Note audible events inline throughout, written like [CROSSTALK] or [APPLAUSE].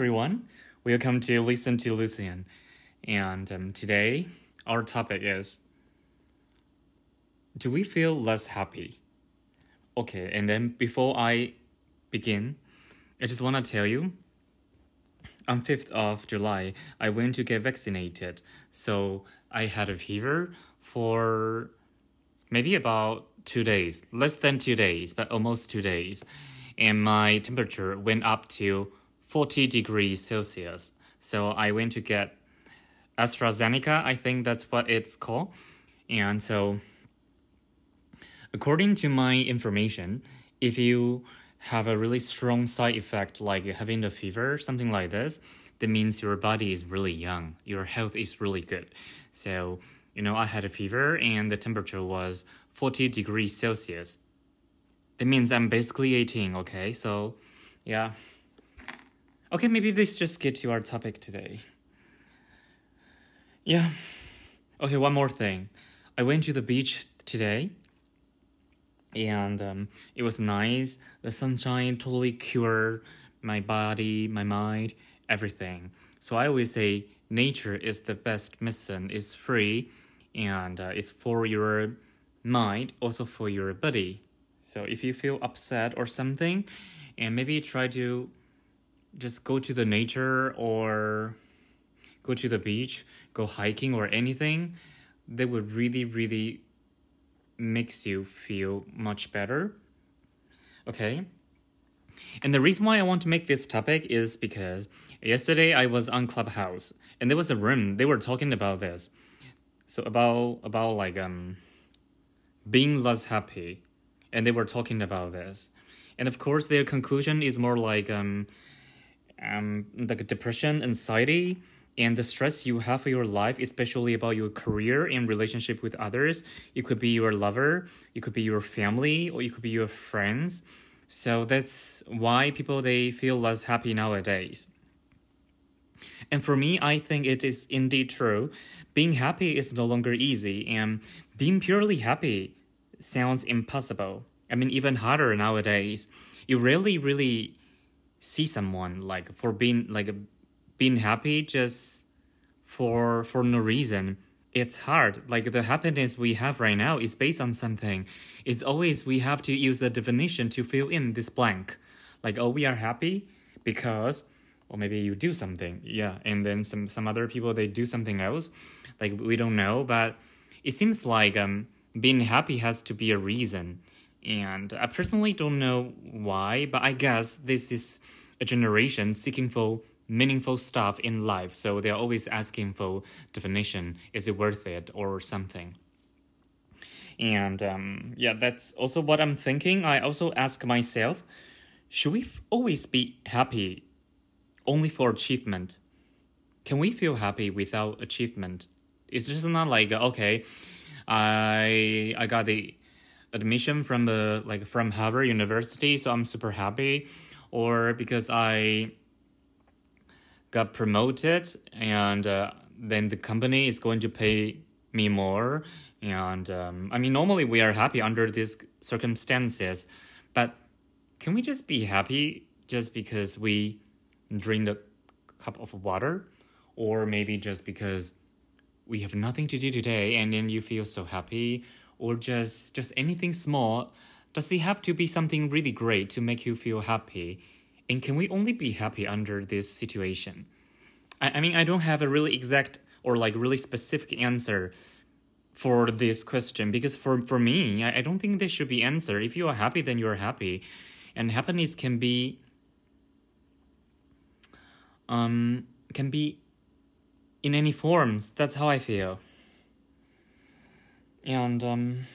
everyone. Welcome to Listen to Lucian. And um, today, our topic is Do we feel less happy? Okay, and then before I begin, I just want to tell you on 5th of July, I went to get vaccinated. So I had a fever for maybe about two days, less than two days, but almost two days. And my temperature went up to 40 degrees Celsius. So I went to get AstraZeneca, I think that's what it's called. And so, according to my information, if you have a really strong side effect like having the fever, something like this, that means your body is really young. Your health is really good. So, you know, I had a fever and the temperature was 40 degrees Celsius. That means I'm basically 18, okay? So, yeah. Okay, maybe let's just get to our topic today. Yeah. Okay, one more thing. I went to the beach today and um, it was nice. The sunshine totally cured my body, my mind, everything. So I always say nature is the best medicine. It's free and uh, it's for your mind, also for your body. So if you feel upset or something, and maybe try to just go to the nature or go to the beach, go hiking or anything, that would really, really makes you feel much better. Okay. And the reason why I want to make this topic is because yesterday I was on Clubhouse and there was a room they were talking about this. So about about like um being less happy and they were talking about this. And of course their conclusion is more like um um like depression, anxiety, and the stress you have for your life, especially about your career and relationship with others. It could be your lover, it could be your family, or it could be your friends. So that's why people they feel less happy nowadays. And for me, I think it is indeed true. Being happy is no longer easy, and being purely happy sounds impossible. I mean, even harder nowadays. You really, really see someone like for being like being happy just for for no reason it's hard. Like the happiness we have right now is based on something. It's always we have to use a definition to fill in this blank. Like oh we are happy because or maybe you do something. Yeah and then some some other people they do something else. Like we don't know but it seems like um being happy has to be a reason and i personally don't know why but i guess this is a generation seeking for meaningful stuff in life. So they're always asking for definition. Is it worth it or something? And um, yeah, that's also what I'm thinking. I also ask myself, should we f- always be happy only for achievement? Can we feel happy without achievement? It's just not like okay, I I got the admission from the like from Harvard University, so I'm super happy, or because I got promoted and uh, then the company is going to pay me more. And um, i mean normally we are happy under these circumstances but can we just be happy just because we drink a cup of water? Or maybe just because we have nothing to do today and then you feel so happy or just just anything small does it have to be something really great to make you feel happy and can we only be happy under this situation? I, I mean, I don't have a really exact or like really specific answer for this question because for, for me, I, I don't think there should be answer. If you are happy, then you're happy. And happiness can be um can be in any forms. That's how I feel. And um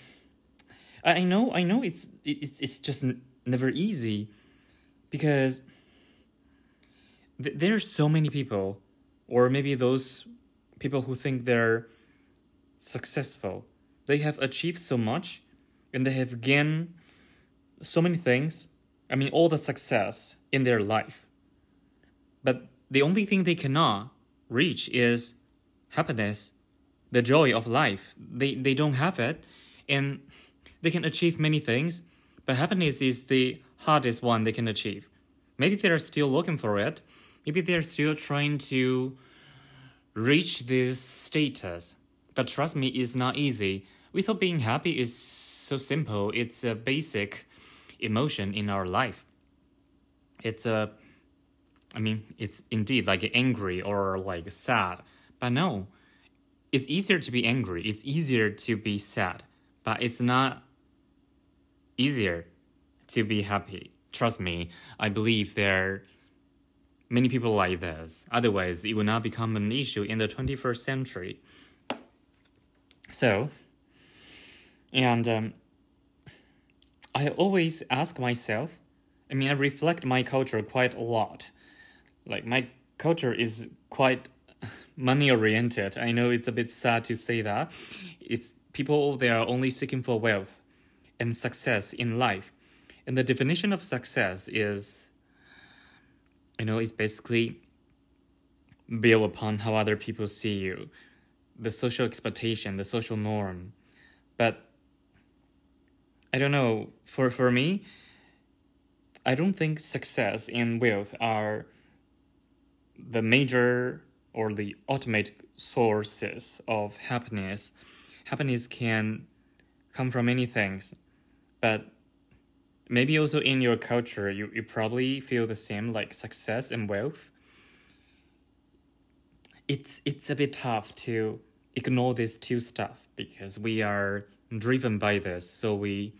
I know I know it's it's it's just never easy because th- there are so many people or maybe those people who think they're successful. They have achieved so much and they have gained so many things i mean all the success in their life. But the only thing they cannot reach is happiness the joy of life they they don't have it and they can achieve many things but happiness is the hardest one they can achieve. Maybe they're still looking for it, maybe they're still trying to reach this status. But trust me, it's not easy. We thought being happy is so simple. It's a basic emotion in our life. It's a, I mean, it's indeed like angry or like sad. But no, it's easier to be angry. It's easier to be sad. But it's not easier to be happy. Trust me, I believe there are many people like this. Otherwise, it will not become an issue in the 21st century. So, and um, I always ask myself, I mean, I reflect my culture quite a lot. Like, my culture is quite money oriented. I know it's a bit sad to say that. It's people, they are only seeking for wealth and success in life. And the definition of success is, you know, it's basically built upon how other people see you, the social expectation, the social norm. But I don't know, for, for me, I don't think success and wealth are the major or the ultimate sources of happiness. Happiness can come from many things, but maybe also in your culture, you, you probably feel the same like success and wealth. It's it's a bit tough to ignore these two stuff because we are driven by this, so we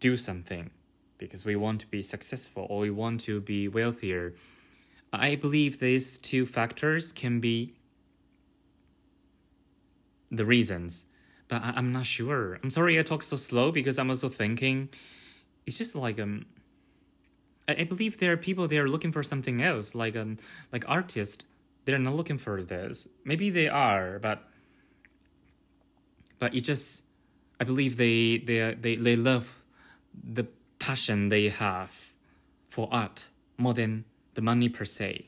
do something because we want to be successful or we want to be wealthier. I believe these two factors can be the reasons, but I- am not sure. I'm sorry I talk so slow because I'm also thinking. It's just like um. I, I believe there are people they are looking for something else, like um, like artists. They're not looking for this. Maybe they are, but but it just. I believe they they they they love the passion they have for art more than the money per se.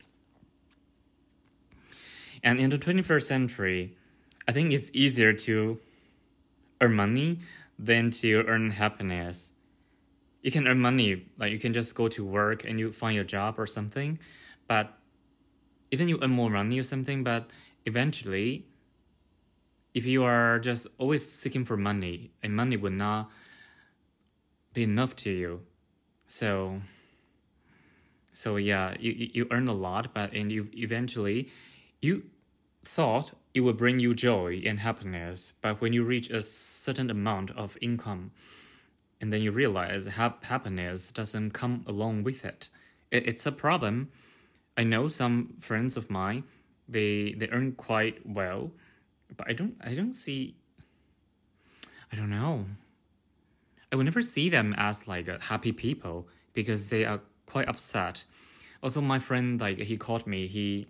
And in the 21st century, I think it's easier to earn money than to earn happiness. You can earn money, like you can just go to work and you find your job or something, but even you earn more money or something, but eventually, if you are just always seeking for money, and money would not be enough to you. So so yeah, you you earn a lot, but and you eventually you thought it would bring you joy and happiness, but when you reach a certain amount of income, and then you realize ha- happiness doesn't come along with it. it. It's a problem. I know some friends of mine, they they earn quite well, but I don't I don't see. I don't know. I would never see them as like happy people because they are quite upset. Also, my friend like he called me. He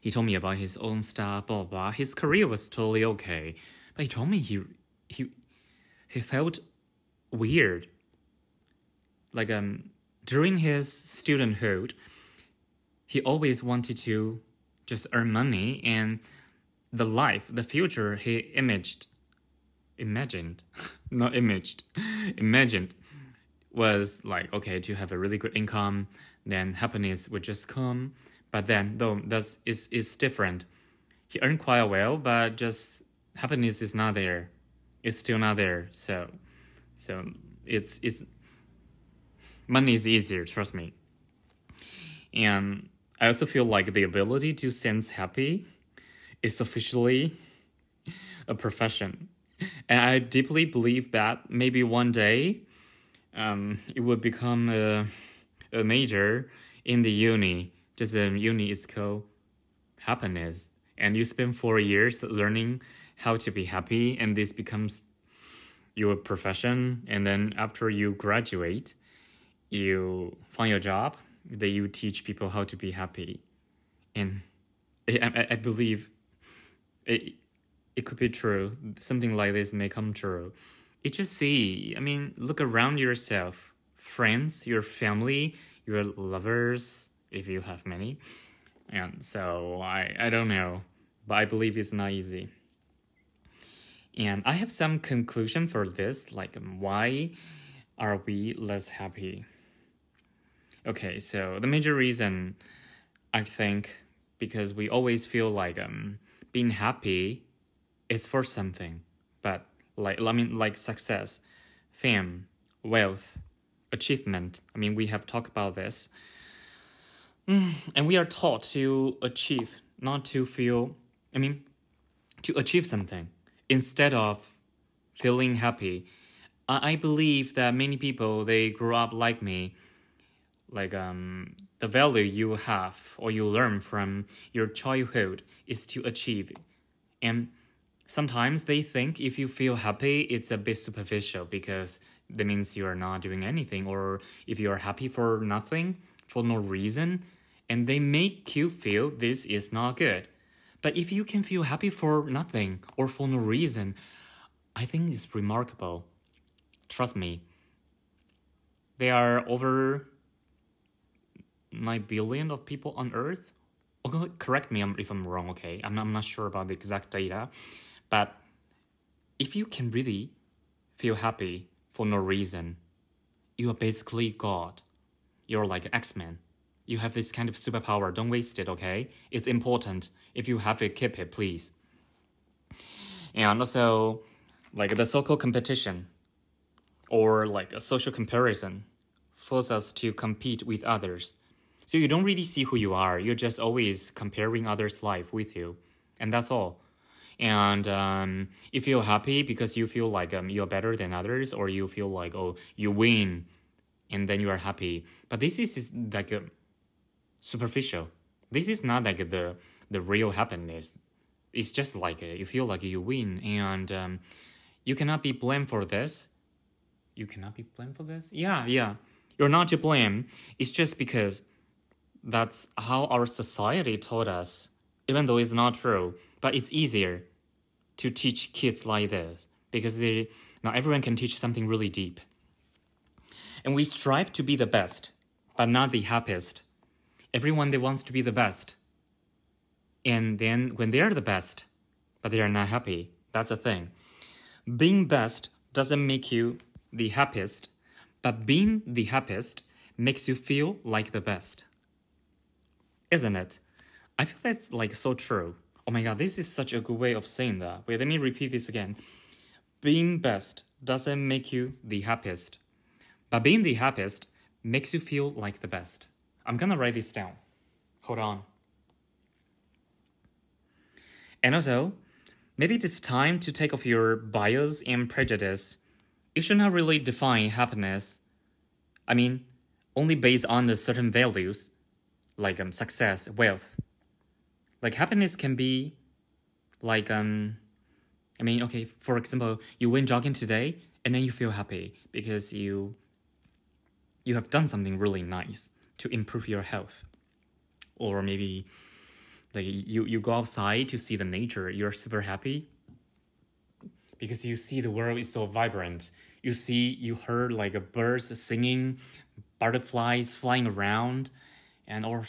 he told me about his own stuff. Blah blah. blah. His career was totally okay, but he told me he he he felt weird. Like um during his studenthood, he always wanted to just earn money and the life, the future he imaged, imagined, [LAUGHS] not imaged, imagined was like okay to have a really good income? Then happiness would just come. But then though that's is is different. He earned quite well but just happiness is not there. It's still not there. So so it's it's money is easier trust me. And i also feel like the ability to sense happy is officially a profession. And i deeply believe that maybe one day um, it would become a, a major in the uni. Just the uni is called happiness, and you spend four years learning how to be happy, and this becomes your profession. And then after you graduate, you find your job that you teach people how to be happy, and I, I believe it it could be true. Something like this may come true you just see, I mean, look around yourself friends, your family, your lovers, if you have many. And so I, I don't know, but I believe it's not easy. And I have some conclusion for this, like why are we less happy? Okay, so the major reason I think because we always feel like um being happy is for something, but like I mean like success, fame, wealth, achievement. I mean we have talked about this. And we are taught to achieve, not to feel I mean to achieve something instead of feeling happy. I, I believe that many people they grow up like me like um the value you have or you learn from your childhood is to achieve and sometimes they think if you feel happy it's a bit superficial because that means you are not doing anything or if you are happy for nothing for no reason and they make you feel this is not good but if you can feel happy for nothing or for no reason i think it's remarkable trust me there are over 9 billion of people on Earth. Oh, okay, correct me if I'm wrong, okay? I'm not, I'm not sure about the exact data. But if you can really feel happy for no reason, you are basically God. You're like X Men. You have this kind of superpower. Don't waste it, okay? It's important. If you have it, keep it, please. And also, like the so called competition or like a social comparison force us to compete with others so you don't really see who you are. You're just always comparing others' life with you, and that's all. And um, you feel happy because you feel like um, you're better than others, or you feel like oh you win, and then you are happy. But this is like a superficial. This is not like the the real happiness. It's just like uh, you feel like you win, and um, you cannot be blamed for this. You cannot be blamed for this. Yeah, yeah. You're not to blame. It's just because that's how our society taught us, even though it's not true. But it's easier to teach kids like this because they, not everyone can teach something really deep. And we strive to be the best, but not the happiest. Everyone they wants to be the best. And then when they're the best, but they are not happy, that's the thing. Being best doesn't make you the happiest, but being the happiest makes you feel like the best isn't it? I feel that's like so true. Oh my god, this is such a good way of saying that. Wait, let me repeat this again. Being best doesn't make you the happiest, but being the happiest makes you feel like the best. I'm gonna write this down. Hold on. And also, maybe it's time to take off your bias and prejudice. You should not really define happiness. I mean, only based on the certain values like um success, wealth. Like happiness can be like um I mean, okay, for example, you went jogging today and then you feel happy because you you have done something really nice to improve your health. Or maybe like you, you go outside to see the nature, you're super happy because you see the world is so vibrant. You see you heard like a birds singing, butterflies flying around, and or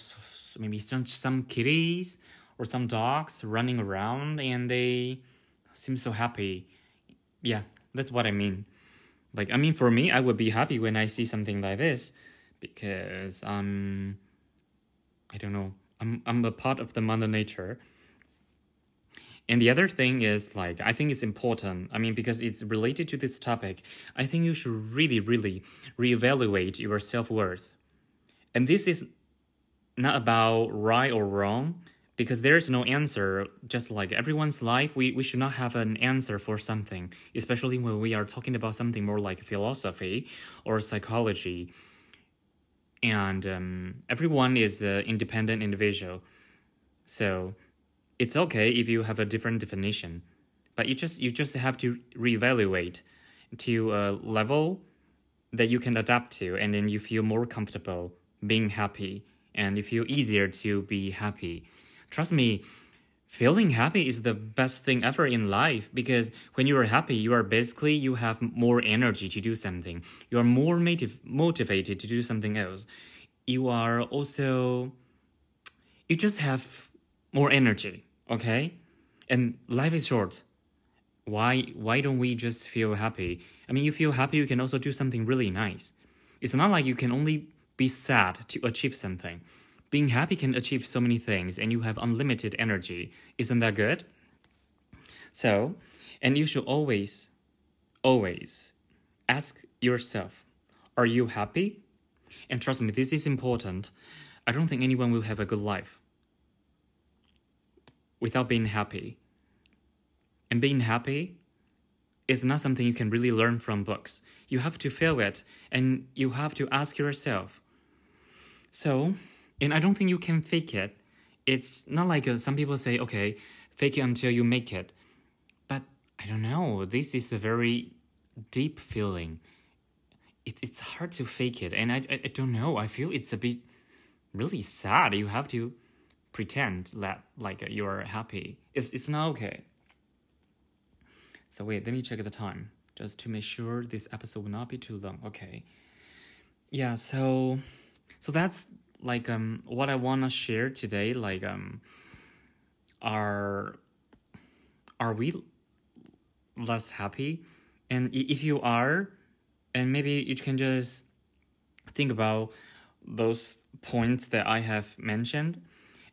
maybe some some kitties or some dogs running around and they seem so happy. Yeah, that's what I mean. Like I mean for me I would be happy when I see something like this because um I don't know. I'm I'm a part of the mother nature. And the other thing is like I think it's important. I mean because it's related to this topic, I think you should really really reevaluate your self-worth. And this is not about right or wrong because there is no answer. Just like everyone's life we, we should not have an answer for something especially when we are talking about something more like philosophy or psychology. And um, everyone is an independent individual. So it's okay if you have a different definition but you just you just have to reevaluate to a level that you can adapt to and then you feel more comfortable being happy and you feel easier to be happy. Trust me, feeling happy is the best thing ever in life because when you are happy, you are basically you have more energy to do something. You are more motiv- motivated to do something else. You are also you just have more energy, okay? And life is short. Why why don't we just feel happy? I mean, you feel happy, you can also do something really nice. It's not like you can only be sad to achieve something. Being happy can achieve so many things and you have unlimited energy. Isn't that good? So, and you should always, always ask yourself, are you happy? And trust me, this is important. I don't think anyone will have a good life without being happy. And being happy is not something you can really learn from books. You have to feel it and you have to ask yourself. So, and I don't think you can fake it. It's not like uh, some people say, okay, fake it until you make it. But I don't know. This is a very deep feeling. It, it's hard to fake it. And I, I, I don't know. I feel it's a bit really sad. You have to pretend that like you're happy. It's, it's not okay. So wait, let me check the time just to make sure this episode will not be too long. Okay. Yeah, so so that's like um what I want to share today like um are are we less happy? And if you are and maybe you can just think about those points that I have mentioned.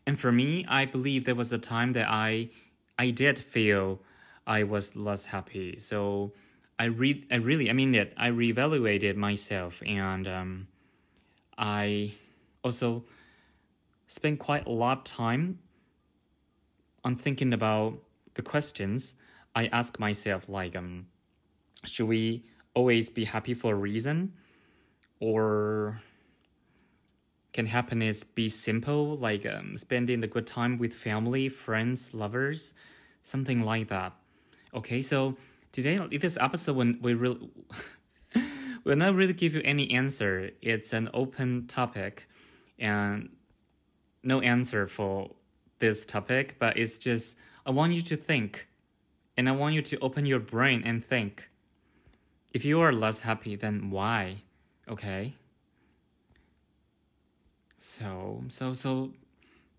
And for me, I believe there was a time that I I did feel I was less happy. So I read I really I mean it I reevaluated myself and um, I also spend quite a lot of time on thinking about the questions I ask myself like um should we always be happy for a reason? Or can happiness be simple like um, spending a good time with family friends lovers? Something like that. Okay, so today in this episode, when we really [LAUGHS] will not really give you any answer. It's an open topic, and no answer for this topic. But it's just I want you to think, and I want you to open your brain and think. If you are less happy, then why? Okay. So so so,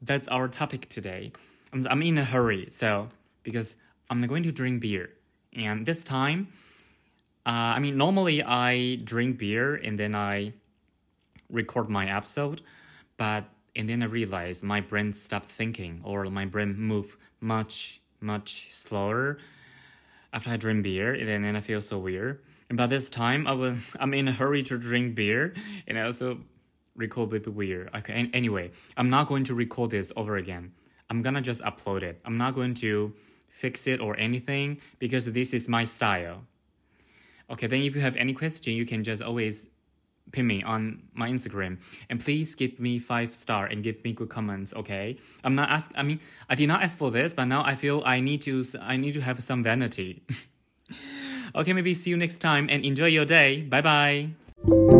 that's our topic today. I'm I'm in a hurry, so because I'm going to drink beer. And this time, uh, I mean, normally I drink beer and then I record my episode, but and then I realize my brain stopped thinking or my brain move much much slower after I drink beer, and then, and I feel so weird. And by this time, I was [LAUGHS] I'm in a hurry to drink beer, and I also record a bit weird. Okay, anyway, I'm not going to record this over again. I'm gonna just upload it. I'm not going to fix it or anything because this is my style. Okay, then if you have any question, you can just always pin me on my Instagram and please give me five star and give me good comments. Okay, I'm not ask. I mean, I did not ask for this, but now I feel I need to. I need to have some vanity. [LAUGHS] okay, maybe see you next time and enjoy your day. Bye bye.